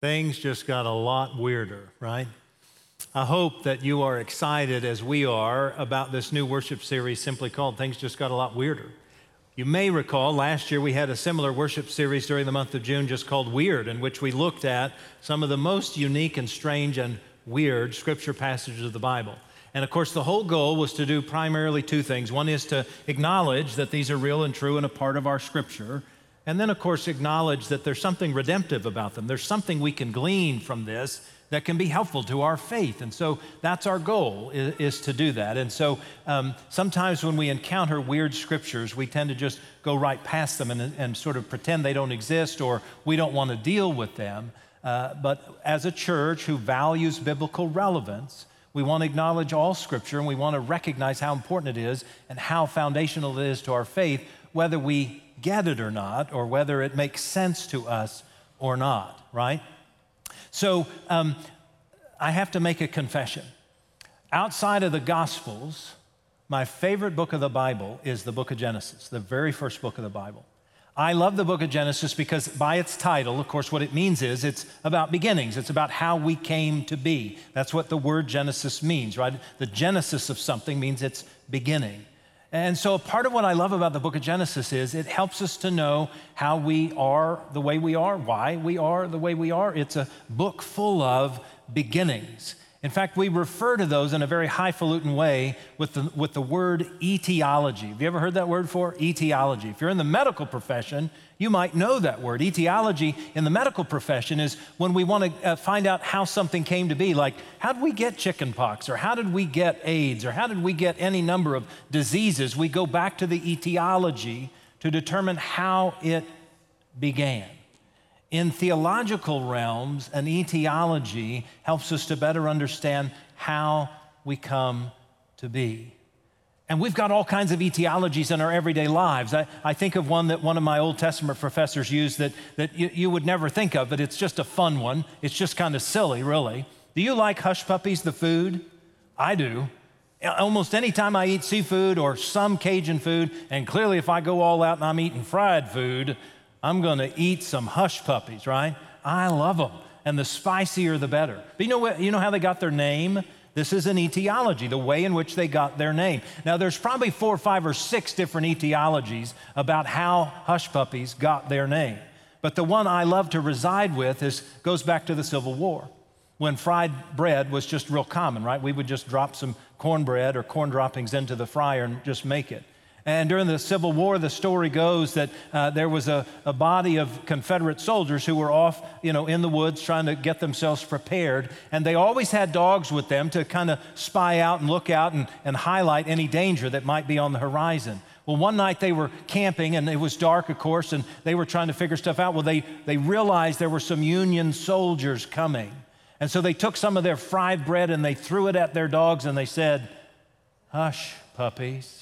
things just got a lot weirder, right? I hope that you are excited as we are about this new worship series simply called Things Just Got a Lot Weirder. You may recall last year we had a similar worship series during the month of June just called Weird, in which we looked at some of the most unique and strange and weird scripture passages of the Bible. And of course, the whole goal was to do primarily two things. One is to acknowledge that these are real and true and a part of our scripture. And then, of course, acknowledge that there's something redemptive about them. There's something we can glean from this that can be helpful to our faith. And so that's our goal, is, is to do that. And so um, sometimes when we encounter weird scriptures, we tend to just go right past them and, and sort of pretend they don't exist or we don't want to deal with them. Uh, but as a church who values biblical relevance, we want to acknowledge all scripture and we want to recognize how important it is and how foundational it is to our faith, whether we get it or not, or whether it makes sense to us or not, right? So um, I have to make a confession. Outside of the Gospels, my favorite book of the Bible is the book of Genesis, the very first book of the Bible. I love the book of Genesis because, by its title, of course, what it means is it's about beginnings. It's about how we came to be. That's what the word Genesis means, right? The genesis of something means its beginning. And so, part of what I love about the book of Genesis is it helps us to know how we are the way we are, why we are the way we are. It's a book full of beginnings. In fact, we refer to those in a very highfalutin way with the, with the word etiology. Have you ever heard that word before? Etiology. If you're in the medical profession, you might know that word. Etiology in the medical profession is when we want to uh, find out how something came to be, like how did we get chickenpox, or how did we get AIDS, or how did we get any number of diseases. We go back to the etiology to determine how it began. In theological realms, an etiology helps us to better understand how we come to be. And we've got all kinds of etiologies in our everyday lives. I, I think of one that one of my Old Testament professors used that, that you, you would never think of, but it's just a fun one. It's just kind of silly, really. Do you like hush puppies, the food? I do. Almost any time I eat seafood or some Cajun food, and clearly if I go all out and I'm eating fried food, I'm going to eat some hush puppies, right? I love them. And the spicier, the better. But you know, what, you know how they got their name? This is an etiology, the way in which they got their name. Now, there's probably four, five, or six different etiologies about how hush puppies got their name. But the one I love to reside with is, goes back to the Civil War when fried bread was just real common, right? We would just drop some cornbread or corn droppings into the fryer and just make it. And during the Civil War, the story goes that uh, there was a, a, body of Confederate soldiers who were off, you know, in the woods trying to get themselves prepared. And they always had dogs with them to kind of spy out and look out and, and highlight any danger that might be on the horizon. Well, one night they were camping and it was dark, of course, and they were trying to figure stuff out. Well, they, they realized there were some Union soldiers coming. And so they took some of their fried bread and they threw it at their dogs and they said, Hush, puppies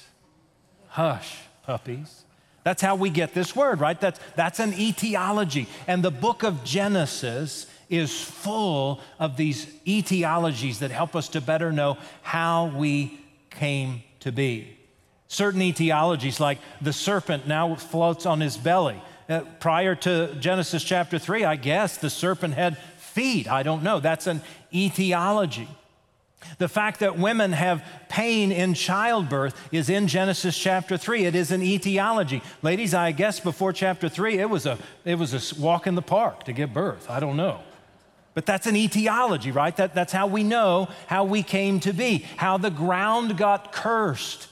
Hush, puppies. That's how we get this word, right? That's, that's an etiology. And the book of Genesis is full of these etiologies that help us to better know how we came to be. Certain etiologies, like the serpent now floats on his belly. Uh, prior to Genesis chapter 3, I guess the serpent had feet. I don't know. That's an etiology. The fact that women have pain in childbirth is in Genesis chapter 3. It is an etiology. Ladies, I guess before chapter 3, it was a, it was a walk in the park to give birth. I don't know. But that's an etiology, right? That, that's how we know how we came to be, how the ground got cursed.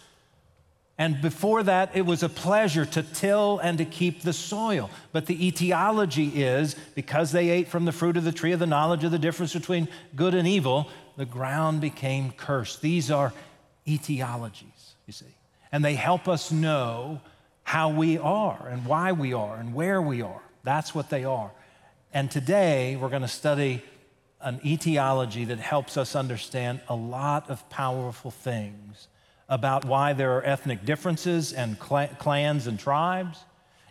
And before that, it was a pleasure to till and to keep the soil. But the etiology is because they ate from the fruit of the tree of the knowledge of the difference between good and evil, the ground became cursed. These are etiologies, you see. And they help us know how we are and why we are and where we are. That's what they are. And today we're going to study an etiology that helps us understand a lot of powerful things about why there are ethnic differences and cl- clans and tribes,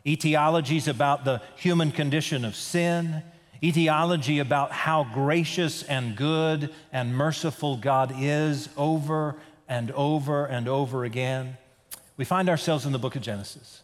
etiologies about the human condition of sin, etiology about how gracious and good and merciful God is over and over and over again. We find ourselves in the book of Genesis.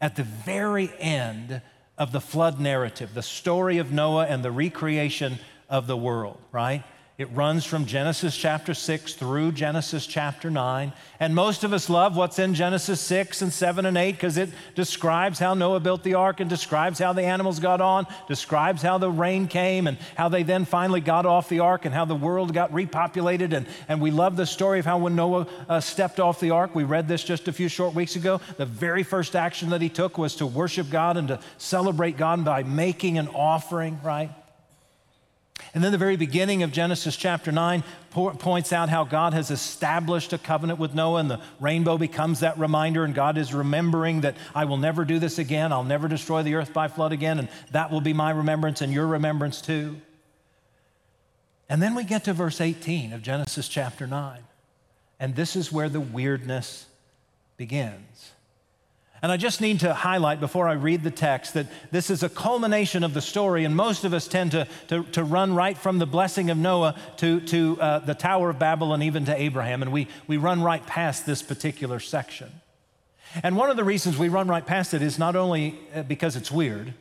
At the very end of the flood narrative, the story of Noah and the recreation of the world, right? It runs from Genesis chapter 6 through Genesis chapter 9. And most of us love what's in Genesis 6 and 7 and 8 because it describes how Noah built the ark and describes how the animals got on, describes how the rain came and how they then finally got off the ark and how the world got repopulated. And, and we love the story of how when Noah uh, stepped off the ark, we read this just a few short weeks ago. The very first action that he took was to worship God and to celebrate God by making an offering, right? And then the very beginning of Genesis chapter 9 points out how God has established a covenant with Noah, and the rainbow becomes that reminder, and God is remembering that I will never do this again. I'll never destroy the earth by flood again, and that will be my remembrance and your remembrance too. And then we get to verse 18 of Genesis chapter 9, and this is where the weirdness begins. And I just need to highlight before I read the text that this is a culmination of the story, and most of us tend to, to, to run right from the blessing of Noah to, to uh, the Tower of Babel and even to Abraham, and we, we run right past this particular section. And one of the reasons we run right past it is not only uh, because it's weird,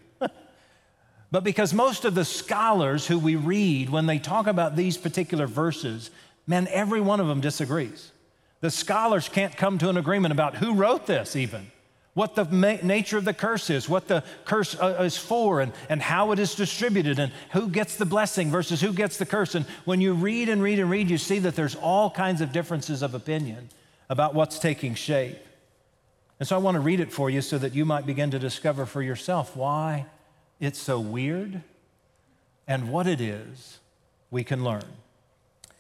but because most of the scholars who we read, when they talk about these particular verses, man, every one of them disagrees. The scholars can't come to an agreement about who wrote this, even what the ma- nature of the curse is, what the curse uh, is for, and, and how it is distributed, and who gets the blessing versus who gets the curse. And when you read and read and read, you see that there's all kinds of differences of opinion about what's taking shape. And so I want to read it for you so that you might begin to discover for yourself why it's so weird and what it is we can learn.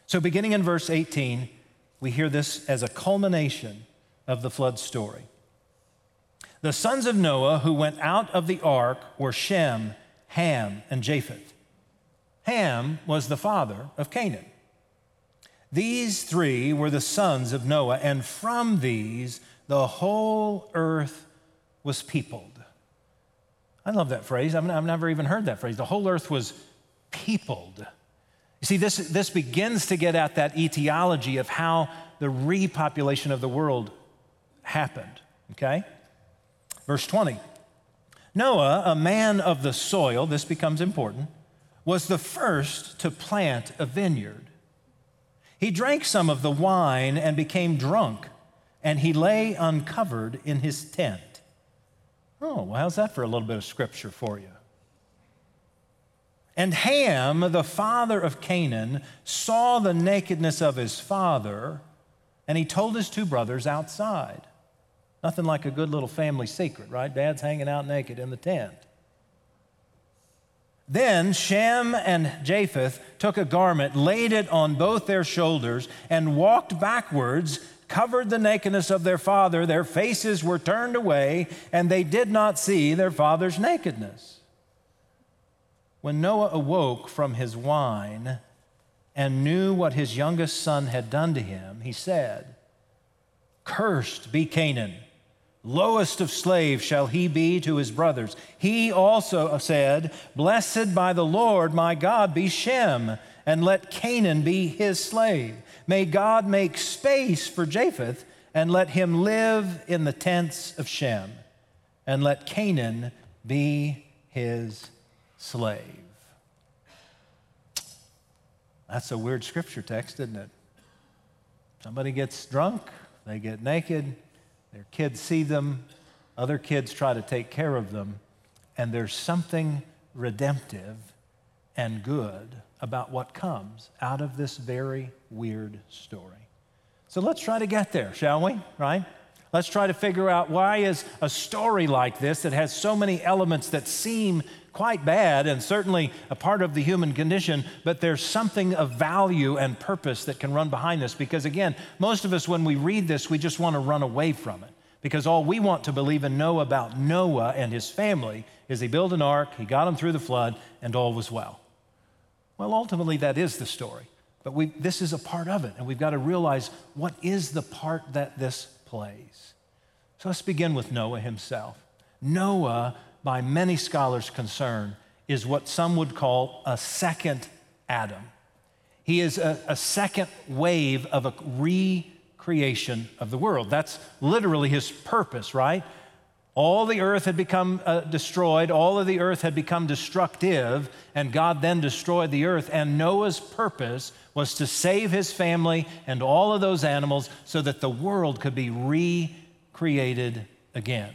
So, beginning in verse 18, we hear this as a culmination of the flood story. The sons of Noah who went out of the ark were Shem, Ham, and Japheth. Ham was the father of Canaan. These three were the sons of Noah, and from these the whole earth was peopled. I love that phrase. I've, never even heard that phrase. The whole earth was peopled. You see, this, this begins to get at that etiology of how the repopulation of the world happened, okay? Verse 20 Noah, a man of the soil, this becomes important, was the first to plant a vineyard. He drank some of the wine and became drunk, and he lay uncovered in his tent. Oh, well, how's that for a little bit of scripture for you? And Ham, the father of Canaan, saw the nakedness of his father, and he told his two brothers outside. Nothing like a good little family secret, right? Dad's hanging out naked in the tent. Then Shem and Japheth took a garment, laid it on both their shoulders, and walked backwards, covered the nakedness of their father. Their faces were turned away, and they did not see their father's nakedness. When Noah awoke from his wine and knew what his youngest son had done to him, he said, Cursed be Canaan Lowest of slaves shall he be to his brothers. He also said, Blessed by the Lord my God be Shem, and let Canaan be his slave. May God make space for Japheth, and let him live in the tents of Shem, and let Canaan be his slave. That's a weird scripture text, isn't it? Somebody gets drunk, they get naked, their kids see them, other kids try to take care of them, and there's something redemptive and good about what comes out of this very weird story. So let's try to get there, shall we? Right? Let's try to figure out why is a story like this that has so many elements that seem quite bad and certainly a part of the human condition, but there's something of value and purpose that can run behind this. Because again, most of us, when we read this, we just want to run away from it. Because all we want to believe and know about Noah and his family is he built an ark, he got them through the flood, and all was well. Well, ultimately, that is the story. But we, this is a part of it, and we've got to realize what is the part that this plays. So let's begin with Noah himself. Noah by many scholars' concern, is what some would call a second Adam. He is a, a second wave of a recreation of the world. That's literally his purpose, right? All the earth had become uh, destroyed, all of the earth had become destructive, and God then destroyed the earth. And Noah's purpose was to save his family and all of those animals so that the world could be recreated again.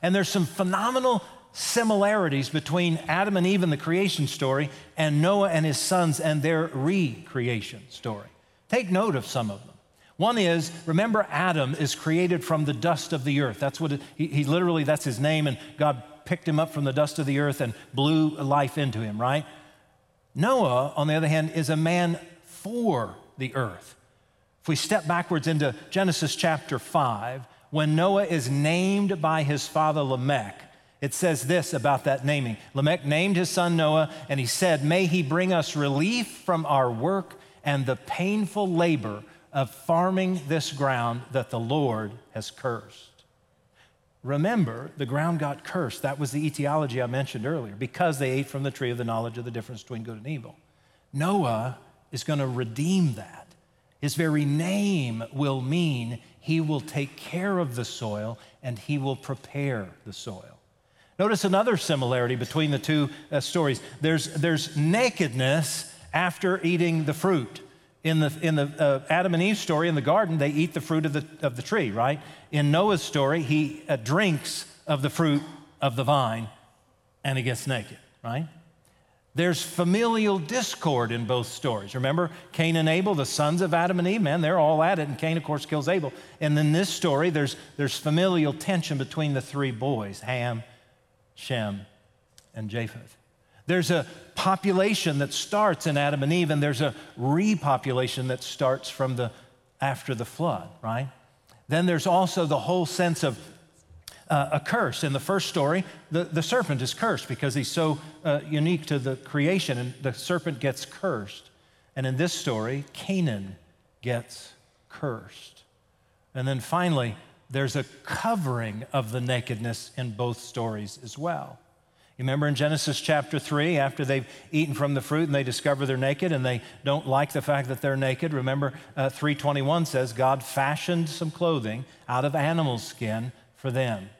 And there's some phenomenal similarities between Adam and Eve in the creation story and Noah and his sons and their recreation story. Take note of some of them. One is, remember, Adam is created from the dust of the earth. That's what it, he, he literally, that's his name, and God picked him up from the dust of the earth and blew life into him, right? Noah, on the other hand, is a man for the earth. If we step backwards into Genesis chapter 5, when Noah is named by his father Lamech, it says this about that naming Lamech named his son Noah, and he said, May he bring us relief from our work and the painful labor of farming this ground that the Lord has cursed. Remember, the ground got cursed. That was the etiology I mentioned earlier, because they ate from the tree of the knowledge of the difference between good and evil. Noah is going to redeem that. His very name will mean he will take care of the soil and he will prepare the soil. Notice another similarity between the two uh, stories. There's, there's nakedness after eating the fruit. In the, in the uh, Adam and Eve story in the garden, they eat the fruit of the, of the tree, right? In Noah's story, he uh, drinks of the fruit of the vine and he gets naked, right? There's familial discord in both stories. Remember Cain and Abel, the sons of Adam and Eve, man, they're all at it, and Cain, of course, kills Abel. And in this story, there's, there's familial tension between the three boys Ham, Shem, and Japheth. There's a population that starts in Adam and Eve, and there's a repopulation that starts from the after the flood, right? Then there's also the whole sense of uh, a curse. In the first story, the, the serpent is cursed because he's so uh, unique to the creation, and the serpent gets cursed. And in this story, Canaan gets cursed. And then finally, there's a covering of the nakedness in both stories as well. You remember in Genesis chapter 3, after they've eaten from the fruit and they discover they're naked and they don't like the fact that they're naked. Remember, uh, 321 says God fashioned some clothing out of animal skin for them.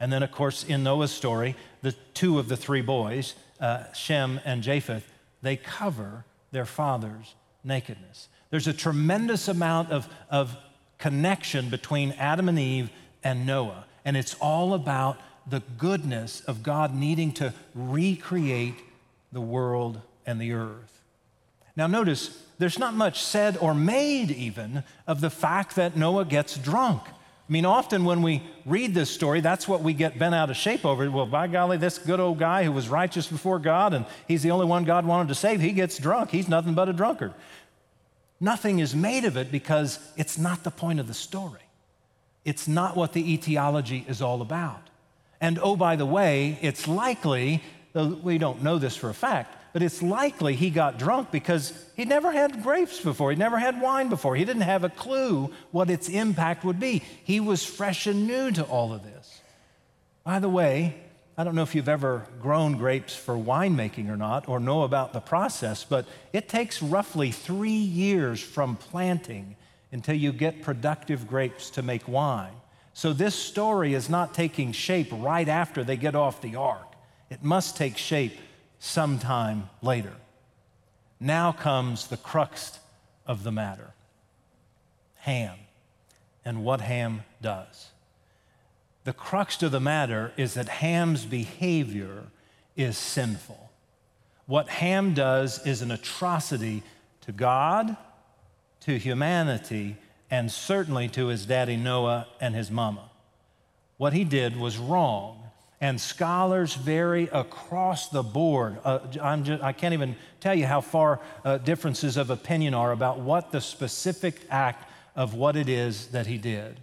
And then, of course, in Noah's story, the two of the three boys, uh, Shem and Japheth, they cover their father's nakedness. There's a tremendous amount of, of connection between Adam and Eve and Noah, and it's all about the goodness of God needing to recreate the world and the earth. Now, notice there's not much said or made even of the fact that Noah gets drunk. I mean, often when we read this story, that's what we get bent out of shape over. Well, by golly, this good old guy who was righteous before God and he's the only one God wanted to save, he gets drunk. He's nothing but a drunkard. Nothing is made of it because it's not the point of the story. It's not what the etiology is all about. And oh, by the way, it's likely, though we don't know this for a fact, but it's likely he got drunk because he'd never had grapes before. He'd never had wine before. He didn't have a clue what its impact would be. He was fresh and new to all of this. By the way, I don't know if you've ever grown grapes for winemaking or not, or know about the process, but it takes roughly three years from planting until you get productive grapes to make wine. So this story is not taking shape right after they get off the ark. It must take shape sometime later. Now comes the crux of the matter Ham and what Ham does. The crux to the matter is that Ham's behavior is sinful. What Ham does is an atrocity to God, to humanity, and certainly to his daddy Noah and his mama. What he did was wrong. And scholars vary across the board. Uh, just, i can't even tell you how far uh, differences of opinion are about what the specific act of what it is that he did.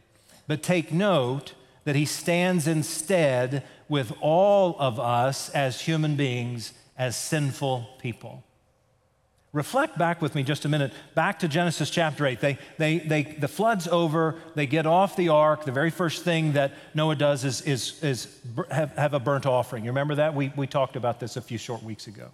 But take note that he stands instead with all of us as human beings, as sinful people. Reflect back with me just a minute, back to Genesis chapter 8. They, they, they, the flood's over, they get off the ark. The very first thing that Noah does is, is, is have, have a burnt offering. You remember that? We, we talked about this a few short weeks ago.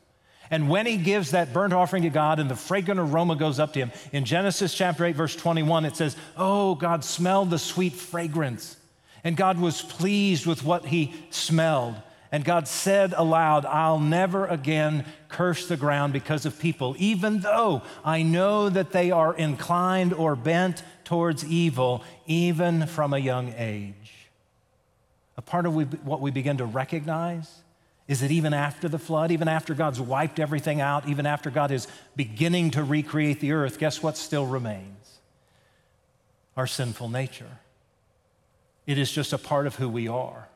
And when he gives that burnt offering to God and the fragrant aroma goes up to him, in Genesis chapter 8, verse 21, it says, Oh, God smelled the sweet fragrance. And God was pleased with what he smelled. And God said aloud, I'll never again curse the ground because of people, even though I know that they are inclined or bent towards evil, even from a young age. A part of what we begin to recognize is that even after the flood, even after God's wiped everything out, even after God is beginning to recreate the earth, guess what still remains? Our sinful nature. It is just a part of who we are.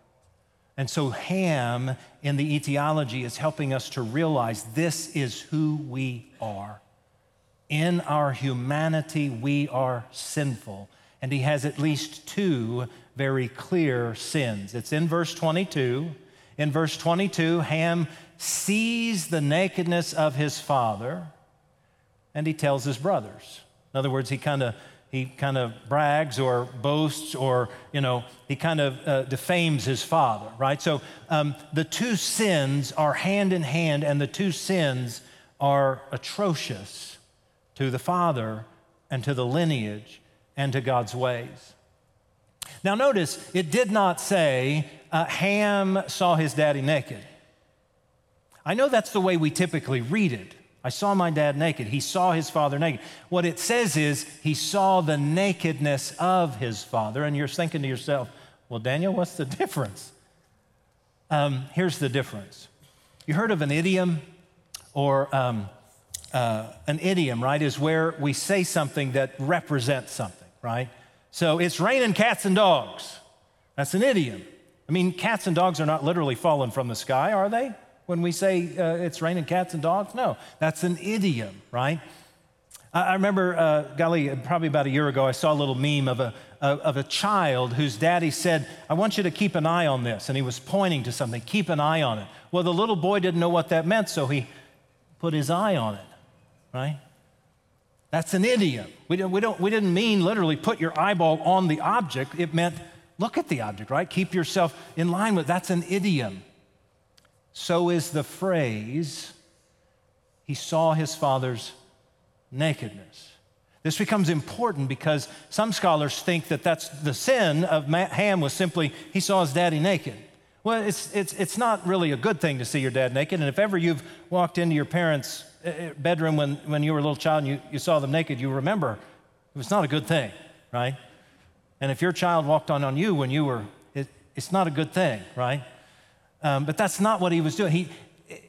And so, Ham in the etiology is helping us to realize this is who we are. In our humanity, we are sinful. And he has at least two very clear sins. It's in verse 22. In verse 22, Ham sees the nakedness of his father and he tells his brothers. In other words, he kind of he kind of brags or boasts or, you know, he kind of uh, defames his father, right? So um, the two sins are hand in hand, and the two sins are atrocious to the father and to the lineage and to God's ways. Now, notice it did not say uh, Ham saw his daddy naked. I know that's the way we typically read it. I saw my dad naked. He saw his father naked. What it says is he saw the nakedness of his father. And you're thinking to yourself, well, Daniel, what's the difference? Um, here's the difference. You heard of an idiom or um, uh, an idiom, right, is where we say something that represents something, right? So it's raining cats and dogs. That's an idiom. I mean, cats and dogs are not literally fallen from the sky, are they? When we say uh, it's raining cats and dogs? No, that's an idiom, right? I, I remember, uh, golly, probably about a year ago, I saw a little meme of a, of a child whose daddy said, I want you to keep an eye on this. And he was pointing to something, keep an eye on it. Well, the little boy didn't know what that meant, so he put his eye on it, right? That's an idiom. We, don't, we, don't, we didn't mean literally put your eyeball on the object. It meant look at the object, right? Keep yourself in line with That's an idiom so is the phrase, he saw his father's nakedness. This becomes important because some scholars think that that's the sin of Ham was simply he saw his daddy naked. Well, it's, it's, it's not really a good thing to see your dad naked. And if ever you've walked into your parents' uh, uh, bedroom when, when you were a little child and you, you saw them naked, you remember it was not a good thing, right? And if your child walked on on you when you were, it, it's not a good thing, right? Um, but that's not what he was doing. He,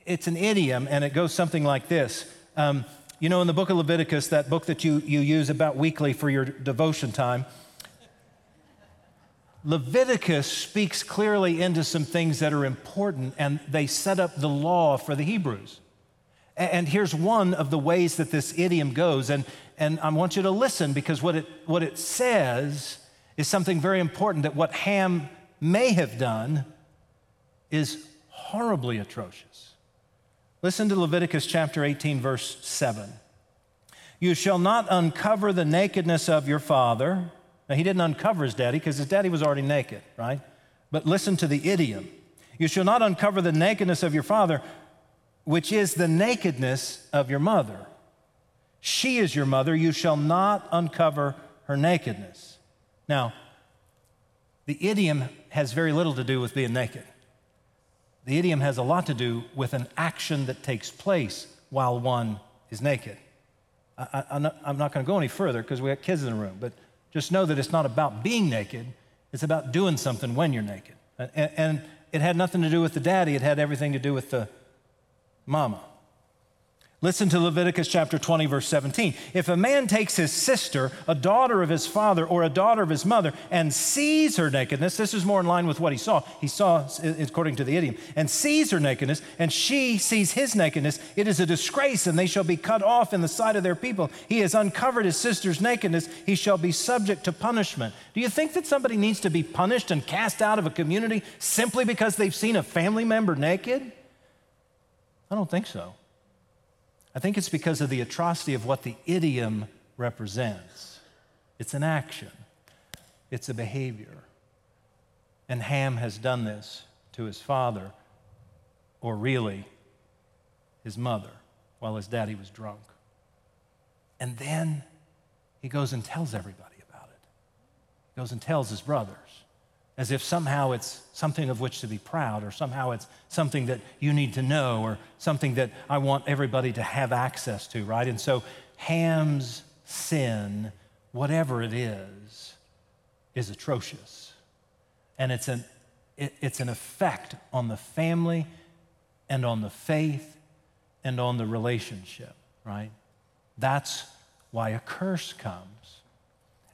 it's an idiom, and it goes something like this. Um, you know, in the book of Leviticus, that book that you, you use about weekly for your devotion time, Leviticus speaks clearly into some things that are important, and they set up the law for the Hebrews. And here's one of the ways that this idiom goes. And, and I want you to listen because what it, what it says is something very important that what Ham may have done is horribly atrocious. Listen to Leviticus chapter 18, verse 7. You shall not uncover the nakedness of your father. Now, he didn't uncover his daddy because his daddy was already naked, right? But listen to the idiom. You shall not uncover the nakedness of your father, which is the nakedness of your mother. She is your mother. You shall not uncover her nakedness. Now, the idiom has very little to do with being naked. The idiom has a lot to do with an action that takes place while one is naked. I, am not, not going to go any further because we have kids in the room, but just know that it's not about being naked, it's about doing something when you're naked. And, and it had nothing to do with the daddy, it had everything to do with the mama. Listen to Leviticus chapter 20, verse 17. If a man takes his sister, a daughter of his father, or a daughter of his mother, and sees her nakedness, this is more in line with what he saw. He saw, according to the idiom, and sees her nakedness, and she sees his nakedness, it is a disgrace, and they shall be cut off in the sight of their people. He has uncovered his sister's nakedness, he shall be subject to punishment. Do you think that somebody needs to be punished and cast out of a community simply because they've seen a family member naked? I don't think so. I think it's because of the atrocity of what the idiom represents. It's an action, it's a behavior. And Ham has done this to his father, or really his mother, while his daddy was drunk. And then he goes and tells everybody about it. He goes and tells his brothers. As if somehow it's something of which to be proud, or somehow it's something that you need to know, or something that I want everybody to have access to, right? And so Ham's sin, whatever it is, is atrocious. And it's an, it, it's an effect on the family and on the faith and on the relationship, right? That's why a curse comes.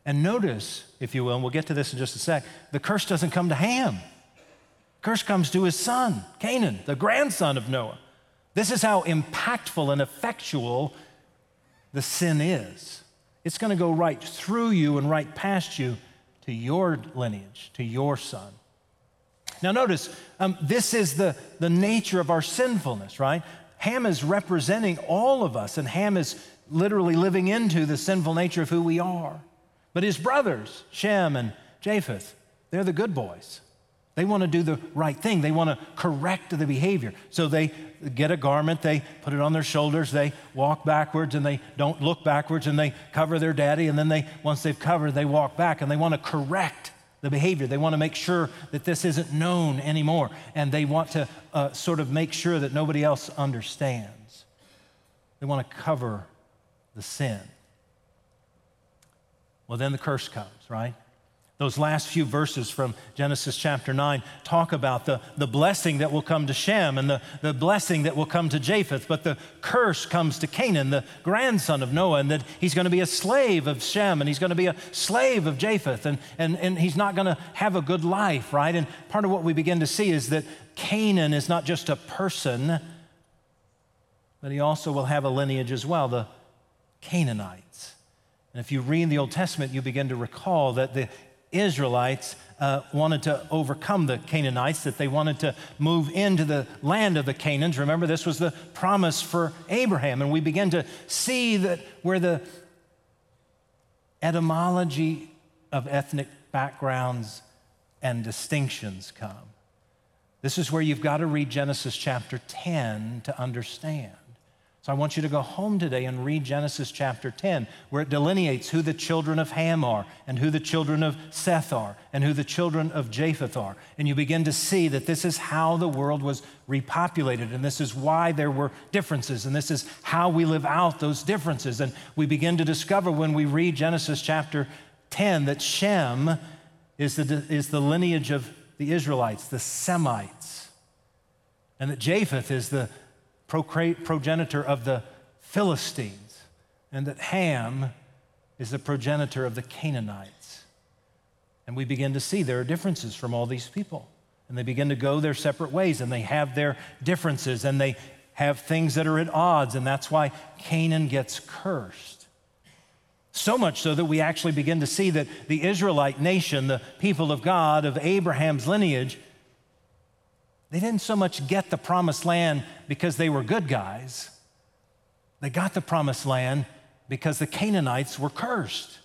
And notice, if you will, and we'll get to this in just a sec, the curse doesn't come to Ham. Curse comes to his son, Canaan, the grandson of Noah. This is how impactful and effectual the sin is. It's going to go right through you and right past you to your lineage, to your son. Now, notice, um, this is the, the nature of our sinfulness, right? Ham is representing all of us, and Ham is literally living into the sinful nature of who we are. But his brothers, Shem and Japheth, they're the good boys. They want to do the right thing. They want to correct the behavior. So they get a garment, they put it on their shoulders, they walk backwards and they don't look backwards and they cover their daddy. And then they, once they've covered, they walk back and they want to correct the behavior. They want to make sure that this isn't known anymore. And they want to uh, sort of make sure that nobody else understands. They want to cover the sin. Well, then the curse comes, right? Those last few verses from Genesis chapter 9 talk about the, the blessing that will come to Shem and the, the blessing that will come to Japheth, but the curse comes to Canaan, the grandson of Noah, and that he's going to be a slave of Shem and he's going to be a slave of Japheth, and, and, and he's not going to have a good life, right? And part of what we begin to see is that Canaan is not just a person, but he also will have a lineage as well, the Canaanites. And if you read the Old Testament, you begin to recall that the Israelites uh, wanted to overcome the Canaanites, that they wanted to move into the land of the Canaans. Remember, this was the promise for Abraham. And we begin to see that where the etymology of ethnic backgrounds and distinctions come. This is where you've got to read Genesis chapter 10 to understand. So I want you to go home today and read Genesis chapter 10, where it delineates who the children of Ham are, and who the children of Seth are, and who the children of Japheth are. And you begin to see that this is how the world was repopulated, and this is why there were differences, and this is how we live out those differences. And we begin to discover when we read Genesis chapter 10 that Shem is the, is the lineage of the Israelites, the Semites, and that Japheth is the progenitor of the Philistines, and that Ham is the progenitor of the Canaanites. And we begin to see there are differences from all these people. And they begin to go their separate ways, and they have their differences, and they have things that are at odds, and that's why Canaan gets cursed. So much so that we actually begin to see that the Israelite nation, the people of God, of Abraham's lineage, they didn't so much get the promised land because they were good guys. They got the promised land because the Canaanites were cursed.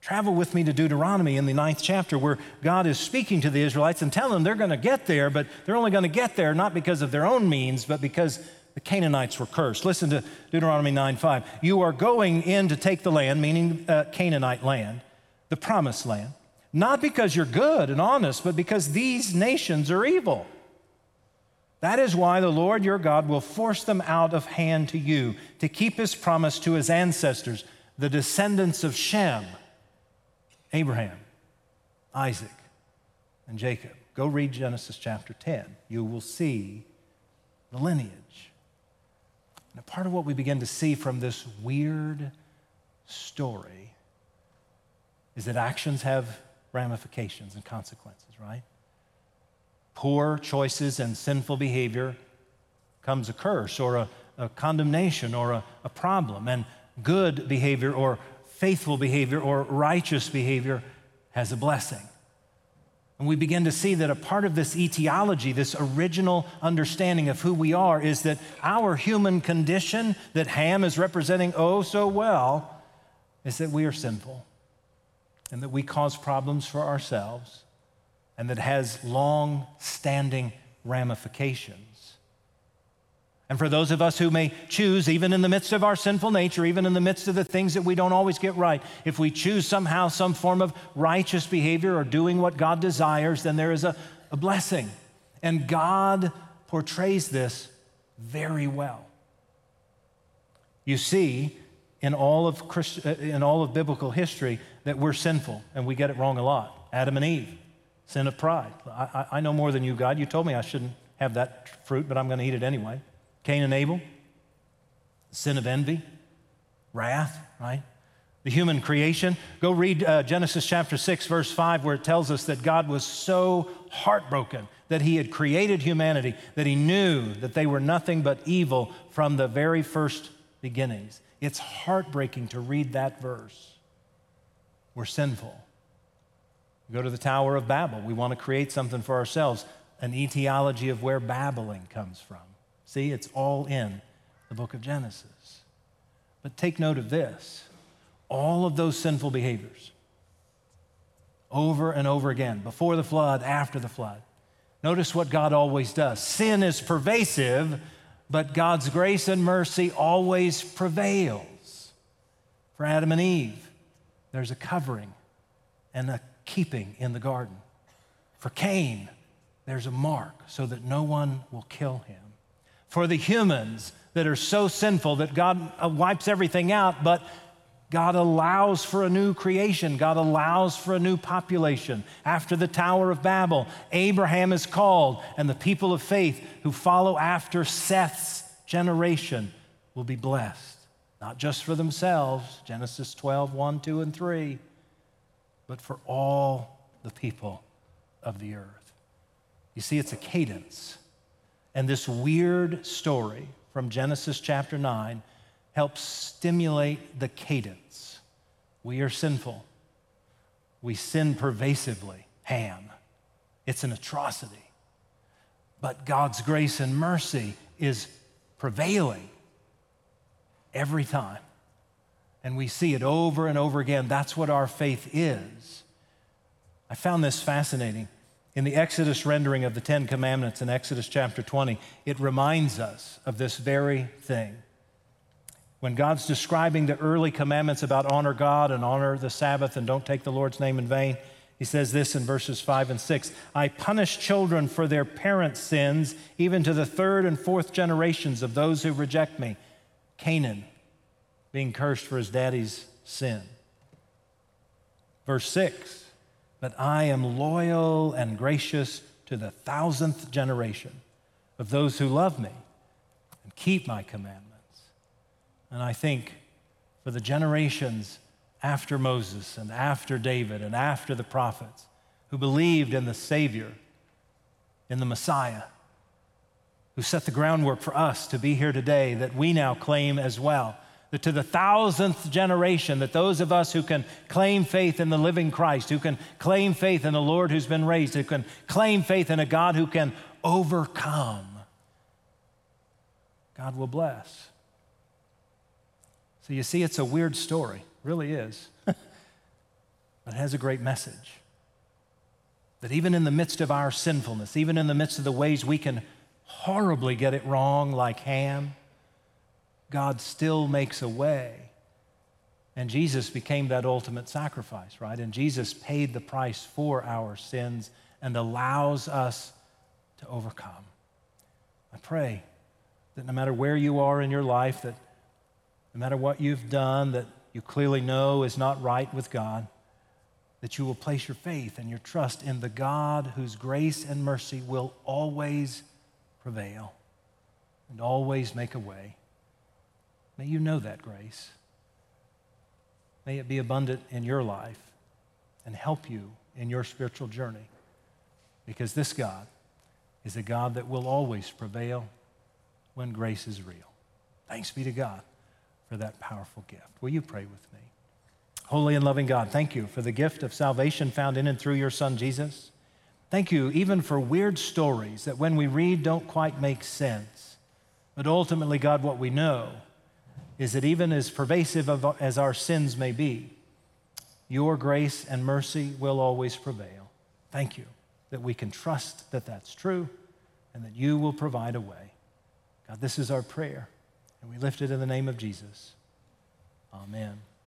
Travel with me to Deuteronomy in the ninth chapter where God is speaking to the Israelites and telling them they're going to get there, but they're only going to get there not because of their own means, but because the Canaanites were cursed. Listen to Deuteronomy 9 5. You are going in to take the land, meaning uh, Canaanite land, the promised land not because you're good and honest, but because these nations are evil. That is why the Lord your God will force them out of hand to you to keep his promise to his ancestors, the descendants of Shem, Abraham, Isaac, and Jacob. Go read Genesis chapter 10. You will see the lineage. And part of what we begin to see from this weird story is that actions have ramifications and consequences, right? Poor choices and sinful behavior comes a curse or a, a condemnation or a, a problem, and good behavior or faithful behavior or righteous behavior has a blessing. And we begin to see that a part of this etiology, this original understanding of who we are, is that our human condition that Ham is representing oh so well is that we are sinful and that we cause problems for ourselves and that has long standing ramifications. And for those of us who may choose, even in the midst of our sinful nature, even in the midst of the things that we don't always get right, if we choose somehow some form of righteous behavior or doing what God desires, then there is a, a blessing. And God portrays this very well. You see, in all of, Christ, uh, in all of biblical history, that we're sinful and we get it wrong a lot. Adam and Eve, sin of pride. I, I know more than you, God. You told me I shouldn't have that fruit, but I'm going to eat it anyway. Cain and Abel, sin of envy, wrath, right? The human creation. Go read uh, Genesis chapter 6, verse 5, where it tells us that God was so heartbroken that he had created humanity, that he knew that they were nothing but evil from the very first beginnings. It's heartbreaking to read that verse. We're sinful. We go to the Tower of Babel. We want to create something for ourselves, an etiology of where babbling comes from. See, it's all in the book of Genesis. But take note of this all of those sinful behaviors, over and over again, before the flood, after the flood, Notice what God always does. Sin is pervasive, but God's grace and mercy always prevails. For Adam and Eve, there's a covering and a keeping in the garden. For Cain, there's a mark so that no one will kill him. For the humans that are so sinful that God uh, wipes everything out, but God allows for a new creation. God allows for a new population. After the Tower of Babel, Abraham is called, and the people of faith who follow after Seth's generation will be blessed, not just for themselves, Genesis 12, 1, 2, and 3, but for all the people of the earth. You see, it's a cadence. And this weird story from Genesis chapter 9 helps stimulate the cadence. We are sinful. We sin pervasively. Ham. It's an atrocity. But God's grace and mercy is prevailing every time. And we see it over and over again. That's what our faith is. I found this fascinating. In the Exodus rendering of the Ten Commandments in Exodus chapter 20, it reminds us of this very thing when God's describing the early commandments about honor God and honor the Sabbath and don't take the Lord's name in vain, he says this in verses 5 and 6 I punish children for their parents' sins, even to the third and fourth generations of those who reject me. Canaan being cursed for his daddy's sin. Verse 6 But I am loyal and gracious to the thousandth generation of those who love me and keep my commandments. And I think for the generations after Moses and after David and after the prophets who believed in the Savior, in the Messiah, who set the groundwork for us to be here today, that we now claim as well. To the thousandth generation, that those of us who can claim faith in the living Christ, who can claim faith in the Lord who's been raised, who can claim faith in a God who can overcome, God will bless. So you see, it's a weird story, really is. but it has a great message. That even in the midst of our sinfulness, even in the midst of the ways we can horribly get it wrong, like Ham, God still makes a way. And Jesus became that ultimate sacrifice, right? And Jesus paid the price for our sins and allows us to overcome. I pray that no matter where you are in your life, that no matter what you've done that you clearly know is not right with God, that you will place your faith and your trust in the God whose grace and mercy will always prevail and always make a way. May you know that grace. May it be abundant in your life and help you in your spiritual journey because this God is a God that will always prevail when grace is real. Thanks be to God for that powerful gift. Will you pray with me? Holy and loving God, thank you for the gift of salvation found in and through your Son, Jesus. Thank you even for weird stories that when we read don't quite make sense. But ultimately, God, what we know is that even as pervasive as our sins may be, your grace and mercy will always prevail. Thank you that we can trust that that's true and that you will provide a way. God, this is our prayer, and we lift it in the name of Jesus. Amen.